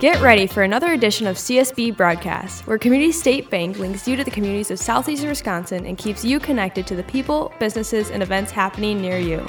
Get ready for another edition of CSB Broadcast, where Community State Bank links you to the communities of southeastern Wisconsin and keeps you connected to the people, businesses, and events happening near you.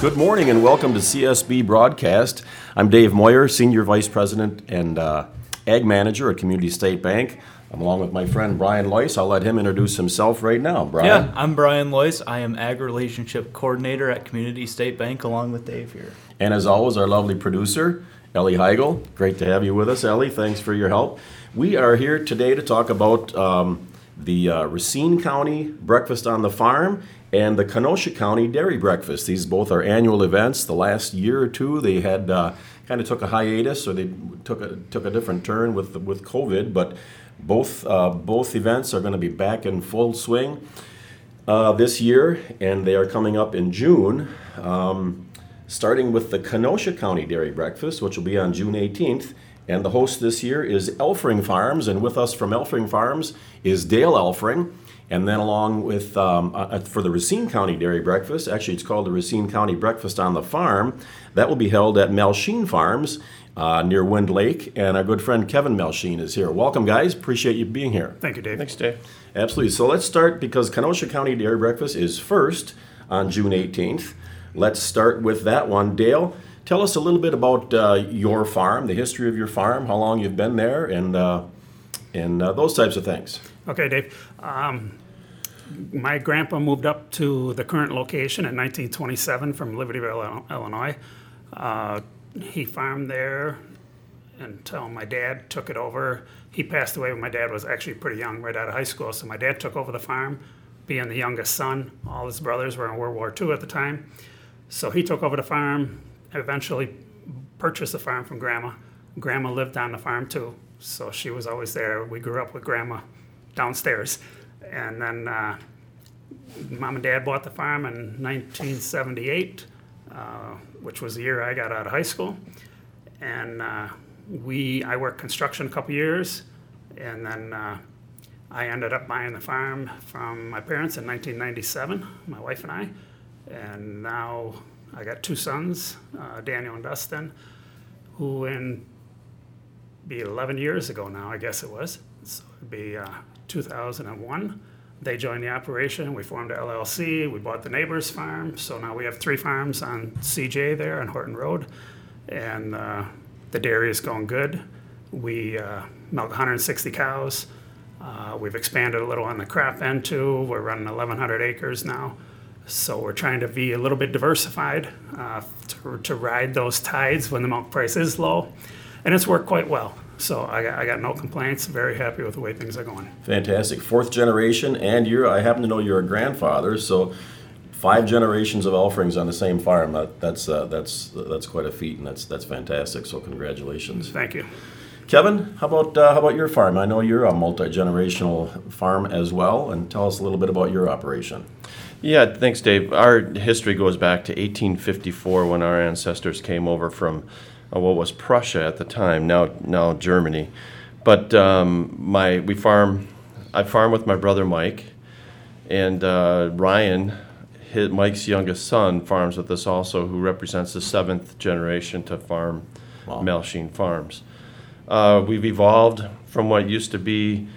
Good morning and welcome to CSB Broadcast. I'm Dave Moyer, Senior Vice President and uh, Ag Manager at Community State Bank. I'm along with my friend Brian Lois. I'll let him introduce himself right now. Brian. Yeah, I'm Brian Lois. I am Ag Relationship Coordinator at Community State Bank along with Dave here. And as always, our lovely producer, Ellie Heigl. Great to have you with us, Ellie. Thanks for your help. We are here today to talk about um, the uh, Racine County Breakfast on the Farm and the Kenosha County Dairy Breakfast. These both are annual events. The last year or two, they had uh, kind of took a hiatus, or they took a took a different turn with with COVID. But both uh, both events are going to be back in full swing uh, this year, and they are coming up in June. Um, starting with the Kenosha County Dairy Breakfast, which will be on June 18th. And the host this year is Elfring Farms, and with us from Elfring Farms is Dale Elfring. And then, along with um, uh, for the Racine County Dairy Breakfast, actually, it's called the Racine County Breakfast on the Farm. That will be held at Malchine Farms uh, near Wind Lake. And our good friend Kevin Malchine is here. Welcome, guys. Appreciate you being here. Thank you, Dave. Thanks, Dave. Absolutely. So let's start because Kenosha County Dairy Breakfast is first on June 18th. Let's start with that one. Dale, tell us a little bit about uh, your farm, the history of your farm, how long you've been there, and uh, and uh, those types of things. Okay, Dave. Um, my grandpa moved up to the current location in 1927 from Libertyville, Illinois. Uh, he farmed there until my dad took it over. He passed away when my dad was actually pretty young, right out of high school. So my dad took over the farm, being the youngest son. All his brothers were in World War II at the time. So he took over the farm, eventually purchased the farm from grandma. Grandma lived on the farm too, so she was always there. We grew up with grandma downstairs. And then uh, mom and dad bought the farm in 1978, uh, which was the year I got out of high school. And uh, we, I worked construction a couple years, and then uh, I ended up buying the farm from my parents in 1997, my wife and I and now I got two sons, uh, Daniel and Dustin, who in be 11 years ago now, I guess it was. So it'd be uh, 2001. They joined the operation. We formed a LLC. We bought the neighbor's farm. So now we have three farms on CJ there on Horton Road, and uh, the dairy is going good. We uh, milk 160 cows. Uh, we've expanded a little on the crop end too. We're running 1,100 acres now. So we're trying to be a little bit diversified uh, to, to ride those tides when the milk price is low, and it's worked quite well. So I got, I got no complaints. Very happy with the way things are going. Fantastic, fourth generation, and you're. I happen to know you're a grandfather, so five generations of Elfrings on the same farm. That, that's uh, that's that's quite a feat, and that's that's fantastic. So congratulations. Thank you. Kevin, how about uh, how about your farm? I know you're a multi generational farm as well, and tell us a little bit about your operation. Yeah, thanks, Dave. Our history goes back to 1854 when our ancestors came over from uh, what was Prussia at the time, now now Germany. But um, my we farm, I farm with my brother Mike, and uh, Ryan, his, Mike's youngest son, farms with us also, who represents the seventh generation to farm wow. Malchine Farms. Uh, we've evolved from what used to be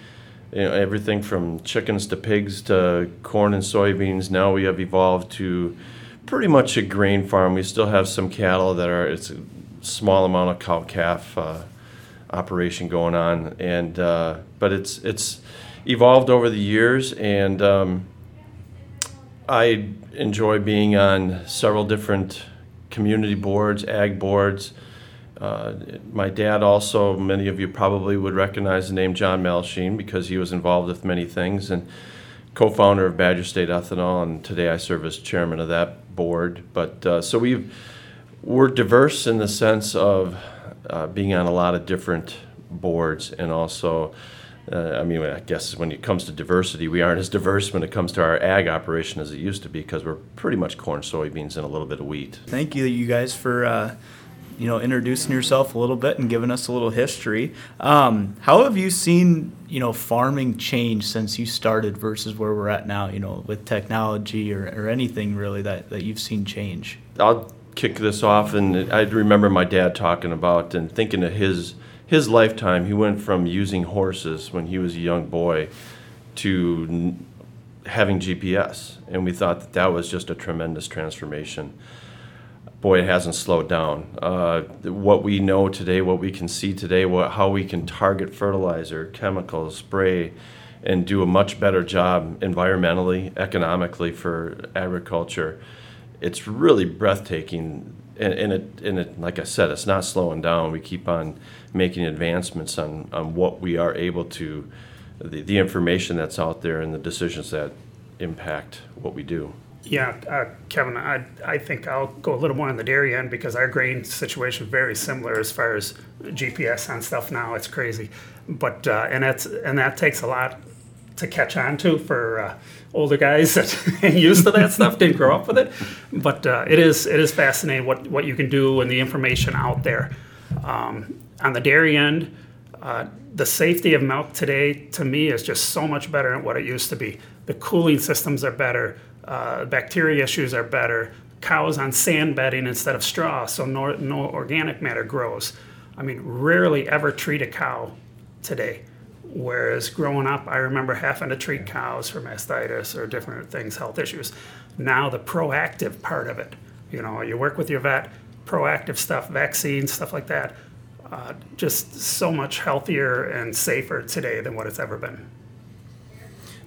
you know, everything from chickens to pigs to corn and soybeans. Now we have evolved to pretty much a grain farm. We still have some cattle that are it's a small amount of cow calf uh, operation going on, and uh, but it's it's evolved over the years, and um, I enjoy being on several different community boards, ag boards. Uh, my dad also, many of you probably would recognize the name John Malchine because he was involved with many things and co-founder of Badger State Ethanol, and today I serve as chairman of that board. But uh, so we we're diverse in the sense of uh, being on a lot of different boards, and also, uh, I mean, I guess when it comes to diversity, we aren't as diverse when it comes to our ag operation as it used to be because we're pretty much corn, soybeans, and a little bit of wheat. Thank you, you guys, for uh, you know introducing yourself a little bit and giving us a little history. Um, how have you seen you know farming change since you started versus where we're at now? You know with technology or, or anything really that, that you've seen change. I'll kick this off, and I remember my dad talking about and thinking of his his lifetime. He went from using horses when he was a young boy to having GPS, and we thought that that was just a tremendous transformation. Boy, it hasn't slowed down. Uh, what we know today, what we can see today, what, how we can target fertilizer, chemicals, spray, and do a much better job environmentally, economically for agriculture. It's really breathtaking, and, and it, and it, like I said, it's not slowing down. We keep on making advancements on, on what we are able to, the, the information that's out there, and the decisions that impact what we do. Yeah, uh, Kevin, I, I think I'll go a little more on the dairy end because our grain situation is very similar as far as GPS on stuff now. It's crazy, but uh, and that's and that takes a lot to catch on to for uh, older guys that ain't used to that stuff, didn't grow up with it. But uh, it is it is fascinating what what you can do and the information out there. Um, on the dairy end, uh, the safety of milk today to me is just so much better than what it used to be. The cooling systems are better uh, bacteria issues are better. Cows on sand bedding instead of straw, so no, no organic matter grows. I mean, rarely ever treat a cow today. Whereas growing up, I remember having to treat cows for mastitis or different things, health issues. Now, the proactive part of it, you know, you work with your vet, proactive stuff, vaccines, stuff like that, uh, just so much healthier and safer today than what it's ever been.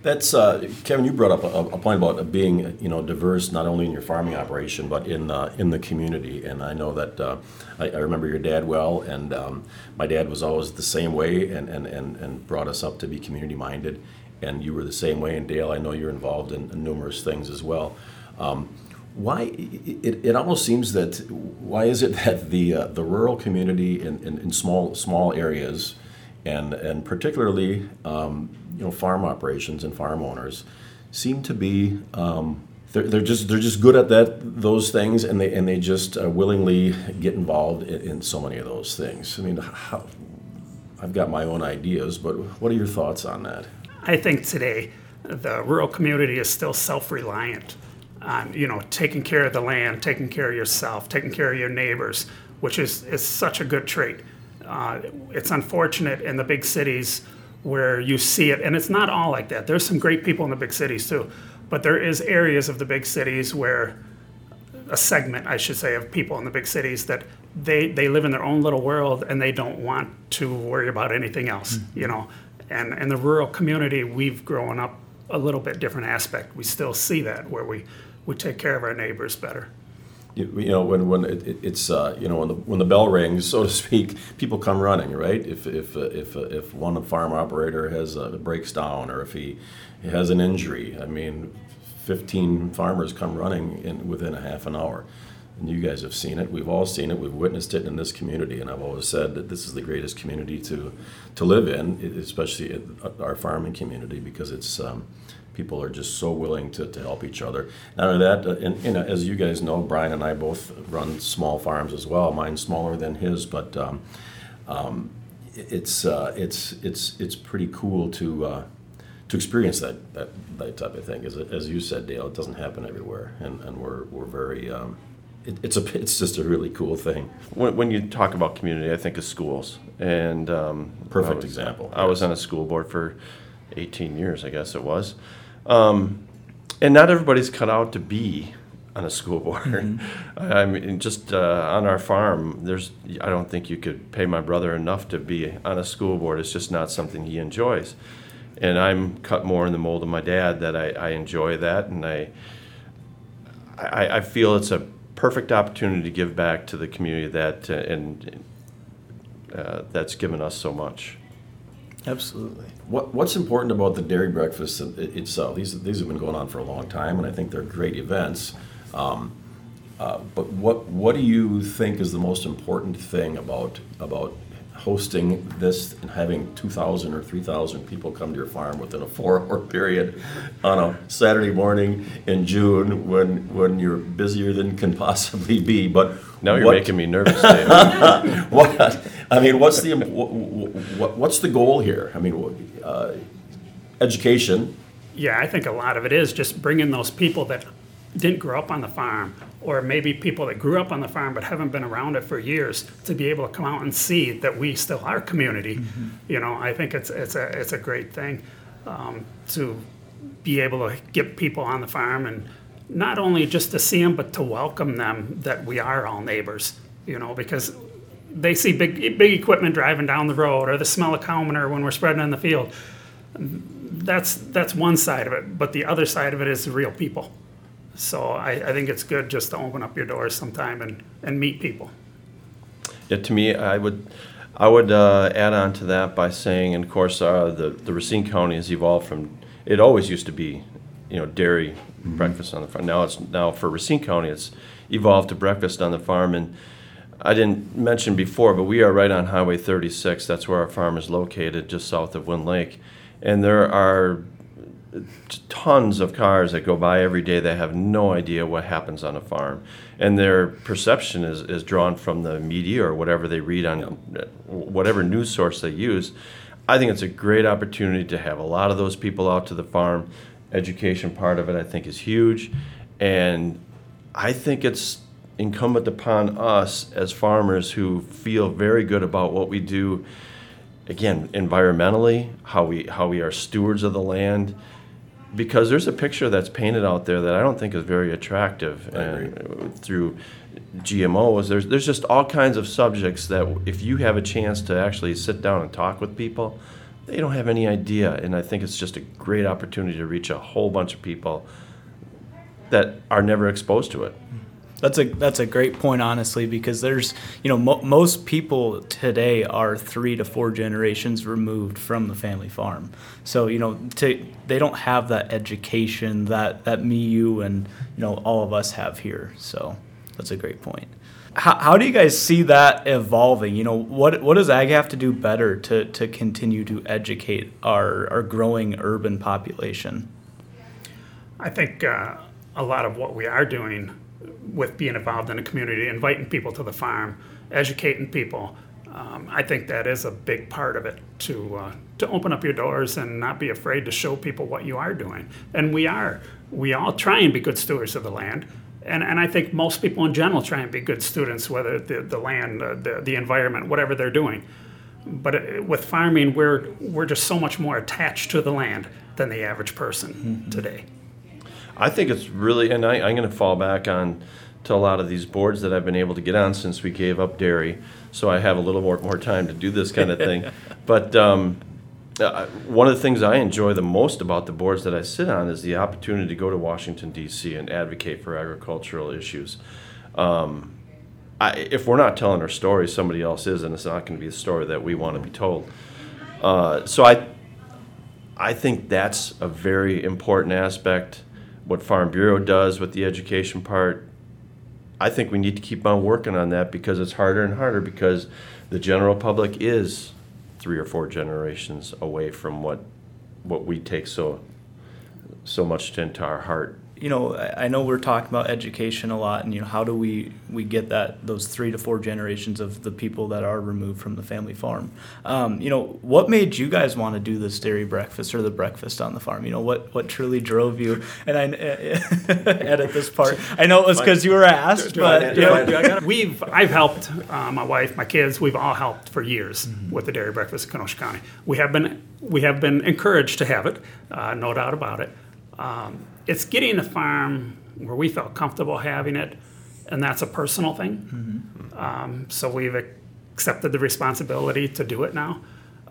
That's uh, Kevin. You brought up a, a, point about being, you know, diverse not only in your farming operation but in uh, in the community. And I know that uh, I, I, remember your dad well, and um, my dad was always the same way, and, and, and, and brought us up to be community minded. And you were the same way. And Dale, I know you're involved in, numerous things as well. Um, why it, it almost seems that why is it that the uh, the rural community in, in, in small small areas and and particularly um, you know farm operations and farm owners seem to be um, they're, they're just they're just good at that those things and they and they just uh, willingly get involved in, in, so many of those things. I mean, how, I've got my own ideas, but what are your thoughts on that? I think today the rural community is still self-reliant on you know taking care of the land, taking care of yourself, taking care of your neighbors, which is is such a good trait. Uh, it's unfortunate in the big cities where you see it, and it's not all like that. There's some great people in the big cities too, but there is areas of the big cities where a segment, I should say, of people in the big cities that they they live in their own little world and they don't want to worry about anything else, mm-hmm. you know. And in the rural community, we've grown up a little bit different aspect. We still see that where we we take care of our neighbors better you, you know when when it, it's uh, you know when the when the bell rings so to speak people come running right? If if uh, if uh, if one farm operator has uh, breaks down or if he has an injury I mean 15 farmers come running in within a half an hour and you guys have seen it we've all seen it we've witnessed it in this community and I've always said that this is the greatest community to to live in especially our farming community because it's um, people are just so willing to, to help each other. Not only that, uh, and, and as you guys know, Brian and I both run small farms as well. Mine's smaller than his, but um, um, it's uh, it's it's it's pretty cool to uh, to experience that, that that type of thing. As, as you said, Dale, it doesn't happen everywhere, and, and we're we're very. It, it's a it's just a really cool thing. When, when you talk about community, I think of schools, and um, perfect I was, example. I was on a school board for 18 years, I guess it was. Um, and not everybody's cut out to be on a school board. Mm-hmm. I mean, just uh, on our farm, there's I don't think you could pay my brother enough to be on a school board. It's just not something he enjoys. And I'm cut more in the mold of my dad that I, I enjoy that, and I, I, I feel it's a perfect opportunity to give back to the community that uh, and uh, that's given us so much. Absolutely. What, what's important about the dairy breakfast itself? These, these have been going on for a long time, and I think they're great events. Um, uh, but what, what do you think is the most important thing about, about hosting this and having 2,000 or 3,000 people come to your farm within a four-hour period on a Saturday morning in June when when you're busier than can possibly be. But now you're what, making me nervous. Dave. what I mean, what's the what, what's the goal here? I mean, uh, education. Yeah, I think a lot of it is just bringing those people that didn't grow up on the farm, or maybe people that grew up on the farm but haven't been around it for years, to be able to come out and see that we still are community. You know, I think it's it's a it's a great thing um, to be able to get people on the farm and not only just to see them, but to welcome them that we are all neighbors. You know, because they see big big equipment driving down the road or the smell of cow manure when we're spreading in the field. That's that's one side of it, but the other side of it is the real people. So I, I think it's good just to open up your doors sometime and, and meet people. Yeah, to me, I would, I would uh, add on to that by saying, and of course, uh, the the Racine County has evolved from. It always used to be, you know, dairy breakfast on the farm. Now it's now for Racine County, it's evolved to breakfast on the farm. And I didn't mention before, but we are right on Highway 36. That's where our farm is located, just south of Wind Lake, and there are tons of cars that go by every day that have no idea what happens on a farm. And their perception is, is drawn from the media or whatever they read on whatever news source they use. I think it's a great opportunity to have a lot of those people out to the farm. Education part of it i think is huge. And i think it's incumbent upon us as farmers who feel very good about what we do again environmentally how we how we are stewards of the land because there's a picture that's painted out there that I don't think is very attractive and through GMOs there's there's just all kinds of subjects that if you have a chance to actually sit down and talk with people they don't have any idea and I think it's just a great opportunity to reach a whole bunch of people that are never exposed to it. Mm-hmm. That's a that's a great point, honestly, because there's you know mo- most people today are three to four generations removed from the family farm, so you know to, they don't have that education that that me, you, and you know all of us have here. So that's a great point. How, how do you guys see that evolving? You know, what what does ag have to do better to to continue to educate our our growing urban population? I think uh, a lot of what we are doing with being involved in the community, inviting people to the farm, educating people. Um, I think that is a big part of it to uh, to open up your doors and not be afraid to show people what you are doing. And we are. We all try and be good stewards of the land. And, and I think most people in general try and be good students, whether the, the land, uh, the, the environment, whatever they're doing. But uh, with farming, we're, we're just so much more attached to the land than the average person mm-hmm. today. I think it's really, and I, am going to fall back on to a lot of these boards that I've been able to get on since we gave up dairy, so I have a little more more time to do this kind of thing. but um, uh, one of the things I enjoy the most about the boards that I sit on is the opportunity to go to Washington D.C. and advocate for agricultural issues. Um, I, if we're not telling our story, somebody else is, and it's not going to be the story that we want to be told. Uh, so I, I think that's a very important aspect what Farm Bureau does with the education part. I think we need to keep on working on that because it's harder and harder because the general public is three or four generations away from what what we take so so much into our heart you know, I know we're talking about education a lot, and you know, how do we we get that those three to four generations of the people that are removed from the family farm? Um, you know, what made you guys want to do this dairy breakfast or the breakfast on the farm? You know, what what truly drove you? And I edit this part. I know it was because you were asked, but you know, we've I've helped uh, my wife, my kids. We've all helped for years mm-hmm. with the dairy breakfast in Kenosha County. We have been we have been encouraged to have it, uh, no doubt about it. Um, it's getting a farm where we felt comfortable having it, and that's a personal thing. Mm-hmm. Um, so we've accepted the responsibility to do it now.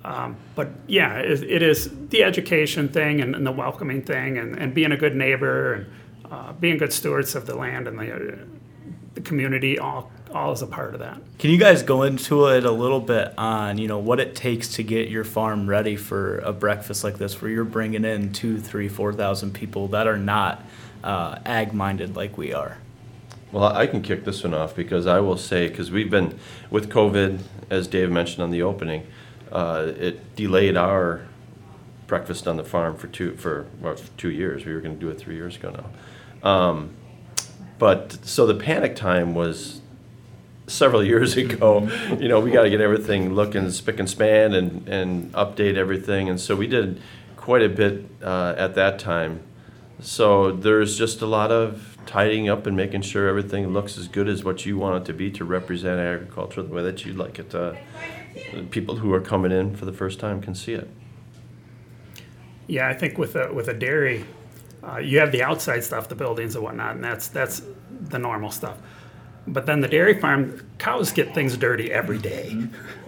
Um, but yeah, it, it is the education thing and, and the welcoming thing and, and, being a good neighbor and uh, being good stewards of the land and the, uh, the community all all is a part of that. Can you guys go into it a little bit on you know what it takes to get your farm ready for a breakfast like this, where you're bringing in two, three, four thousand people that are not uh, ag minded like we are? Well, I can kick this one off because I will say because we've been with COVID, as Dave mentioned on the opening, uh, it delayed our breakfast on the farm for two for well, two years. We were going to do it three years ago now. Um, but so the panic time was several years ago. You know, we got to get everything looking spick and span and, and update everything. And so we did quite a bit uh, at that time. So there's just a lot of tidying up and making sure everything looks as good as what you want it to be to represent agriculture the way that you'd like it. Uh, people who are coming in for the first time can see it. Yeah, I think with a with a dairy, uh, you have the outside stuff, the buildings and whatnot, and that's that's the normal stuff. But then the dairy farm, cows get things dirty every day.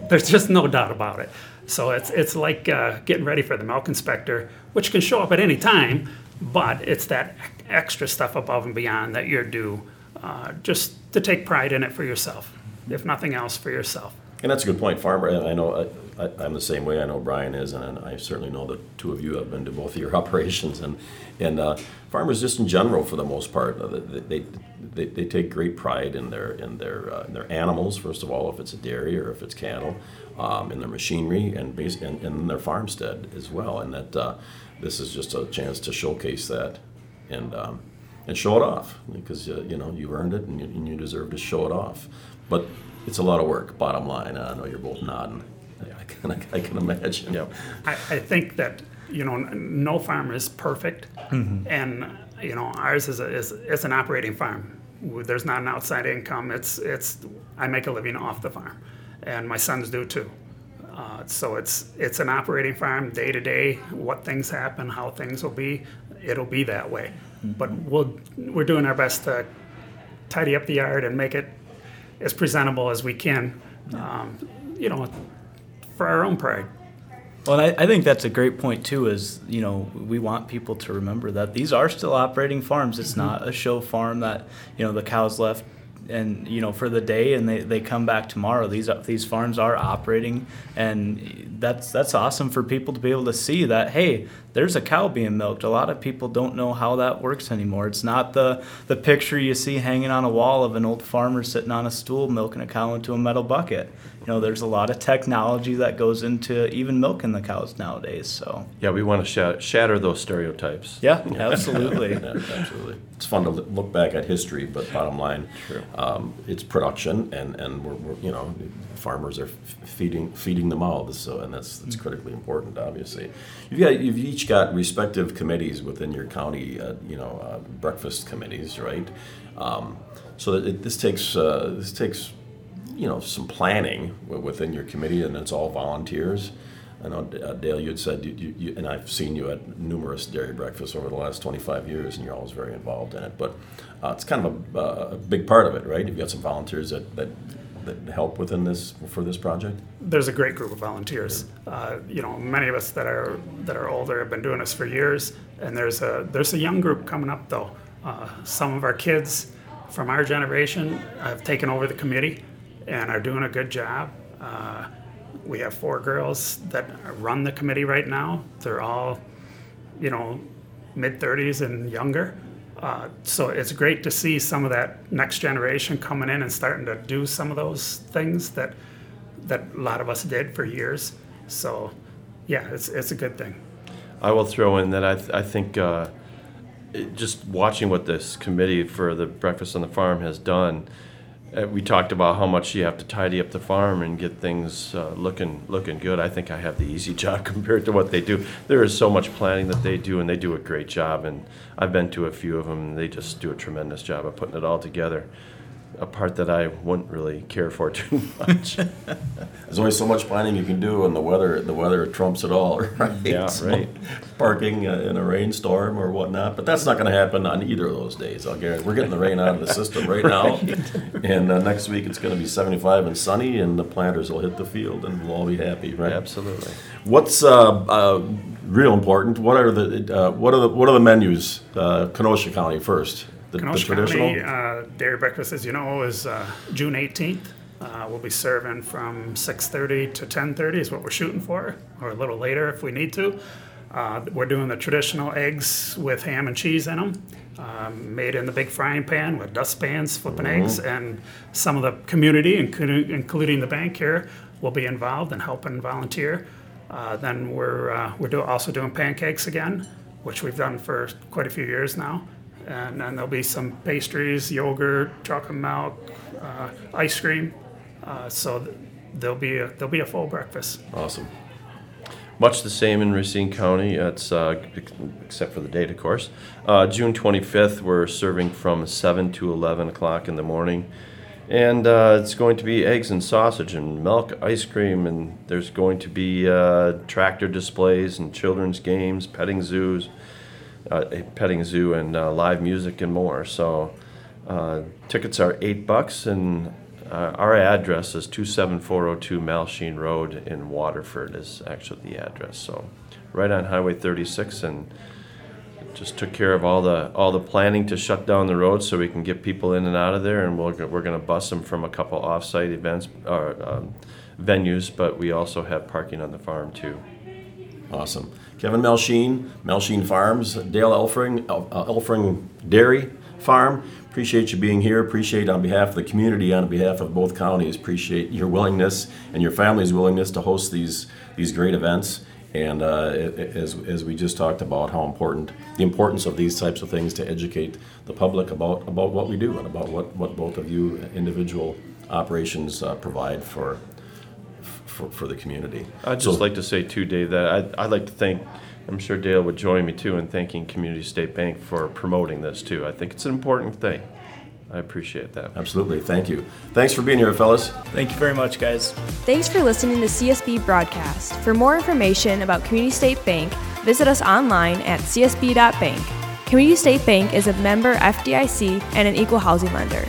There's just no doubt about it. So it's it's like uh, getting ready for the milk inspector, which can show up at any time, but it's that extra stuff above and beyond that you're due, uh, just to take pride in it for yourself, if nothing else, for yourself. And that's a good point, farmer. I know I, I'm the same way. I know Brian is, and I certainly know the two of you have been to both of your operations. And and uh, farmers, just in general, for the most part, uh, they, they, they take great pride in their in their uh, in their animals. First of all, if it's a dairy or if it's cattle, um, in their machinery and base and, and their farmstead as well. And that uh, this is just a chance to showcase that and um, and show it off because uh, you know you earned it and you, and you deserve to show it off. But it's a lot of work. Bottom line, I know you're both nodding. I can, I can imagine. Yep. I, I think that you know no farm is perfect, and you know ours is, a, is is an operating farm. There's not an outside income. It's it's I make a living off the farm, and my sons do too. Uh, so it's it's an operating farm day to day. What things happen, how things will be, it'll be that way. But we'll we're doing our best to tidy up the yard and make it as presentable as we can. Um, you know, for our own pride. Well, and I, I think that's a great point too. Is you know we want people to remember that these are still operating farms. It's not a show farm that you know the cows left and you know for the day and they, they come back tomorrow. These these farms are operating, and that's that's awesome for people to be able to see that hey, there's a cow being milked. A lot of people don't know how that works anymore. It's not the the picture you see hanging on a wall of an old farmer sitting on a stool milking a cow into a metal bucket. You know, there's a lot of technology that goes into even milking the cows nowadays. So Yeah, we want to shatter, shatter those stereotypes. yeah, absolutely. Yeah, absolutely. It's fun to look back at history, but bottom line, um, it's production, and and we're, we're you know farmers are feeding feeding the mouths, so and that's that's critically important. Obviously, you've got you've each got respective committees within your county, uh, you know, uh, breakfast committees, right? Um, so it, this takes uh, this takes you know some planning within your committee, and it's all volunteers. I know uh, Dale, you had said, you, you, you, and I've seen you at numerous dairy breakfasts over the last 25 years, and you're always very involved in it. But uh, it's kind of a, uh, a big part of it, right? You've got some volunteers that, that, that help within this for this project. there's a great group of volunteers. Uh, you know, many of us that are that are older have been doing this for years, and there's a there's a young group coming up though. Uh, some of our kids from our generation have taken over the committee and are doing a good job. We have four girls that run the committee right now. They're all, you know, mid 30s and younger. Uh, so it's great to see some of that next generation coming in and starting to do some of those things that that a lot of us did for years. So, yeah, it's it's a good thing. I will throw in that I, th- I think uh, just watching what this committee for the Breakfast on the Farm has done, uh, we talked about how much you have to tidy up the farm and get things uh, looking looking good. I think I have the easy job compared to what they do. There is so much planning that they do, and they do a great job. And I've been to a few of them, and they just do a tremendous job of putting it all together. A part that I wouldn't really care for too much. There's only so much planning you can do, and the weather the weather trumps it all, right? Yeah, So, right. Parking uh, in a rainstorm or whatnot, but that's not going to happen on either of those days. I'll guarantee. We're getting the rain out of the system right now, and uh, next week it's going to be 75 and sunny, and the planters will hit the field, and we'll all be happy, right? Absolutely. What's uh, uh, real important? What are the uh, what are the what are the menus? Uh, Kenosha County first. The, the Kenosha traditional. County uh, Dairy Breakfast, as you know, is uh, June 18th. Uh, we'll be serving from 6:30 to 10:30 is what we're shooting for, or a little later if we need to. Uh, we're doing the traditional eggs with ham and cheese in them, um, made in the big frying pan with dustpans flipping eggs, and some of the community, including, including the bank here, will be involved and helping volunteer. Uh, then we're uh, we're do, also doing pancakes again, which we've done for quite a few years now. And then there'll be some pastries, yogurt, chocolate milk, uh, ice cream. Uh, so th- there'll be a, there'll be a full breakfast. Awesome. much the same in Racine County. It's uh, except for the date, of course. Uh, June 25th, we're serving from 7 to 11 o'clock in the morning. And uh, it's going to be eggs and sausage and milk, ice cream, and there's going to be uh, tractor displays and children's games, petting zoos, petting zoo, and uh, live music and more. So uh, tickets are eight bucks, and uh, our address is 27402 Malchine Road in Waterford is actually the address. So right on Highway 36, and just took care of all the all the planning to shut down the road so we can get people in and out of there, and we're we're going to bus them from a couple off-site events or um, venues, but we also have parking on the farm too. Awesome. Kevin Malchine, Malchine Farms, Dale Elfring, El- uh, Elfring Dairy Farm. Appreciate you being here. Appreciate on behalf of the community, on behalf of both counties, appreciate your willingness and your family's willingness to host these these great events. And uh, as, as we just talked about, how important the importance of these types of things to educate the public about about what we do and about what, what both of you individual operations uh, provide for, for for the community. I'd just So- like to say too, Dave, that I'd, I'd like to thank, I'm sure Dale would join me too in thanking Community State Bank for promoting this too. I think it's an important thing. I appreciate that. Absolutely. Thank you. Thanks for being here, fellas. Thank you very much, guys. Thanks for listening to CSB Broadcast. For more information about Community State Bank, visit us online at csb.bank. Community State Bank is a member FDIC and an equal housing lender.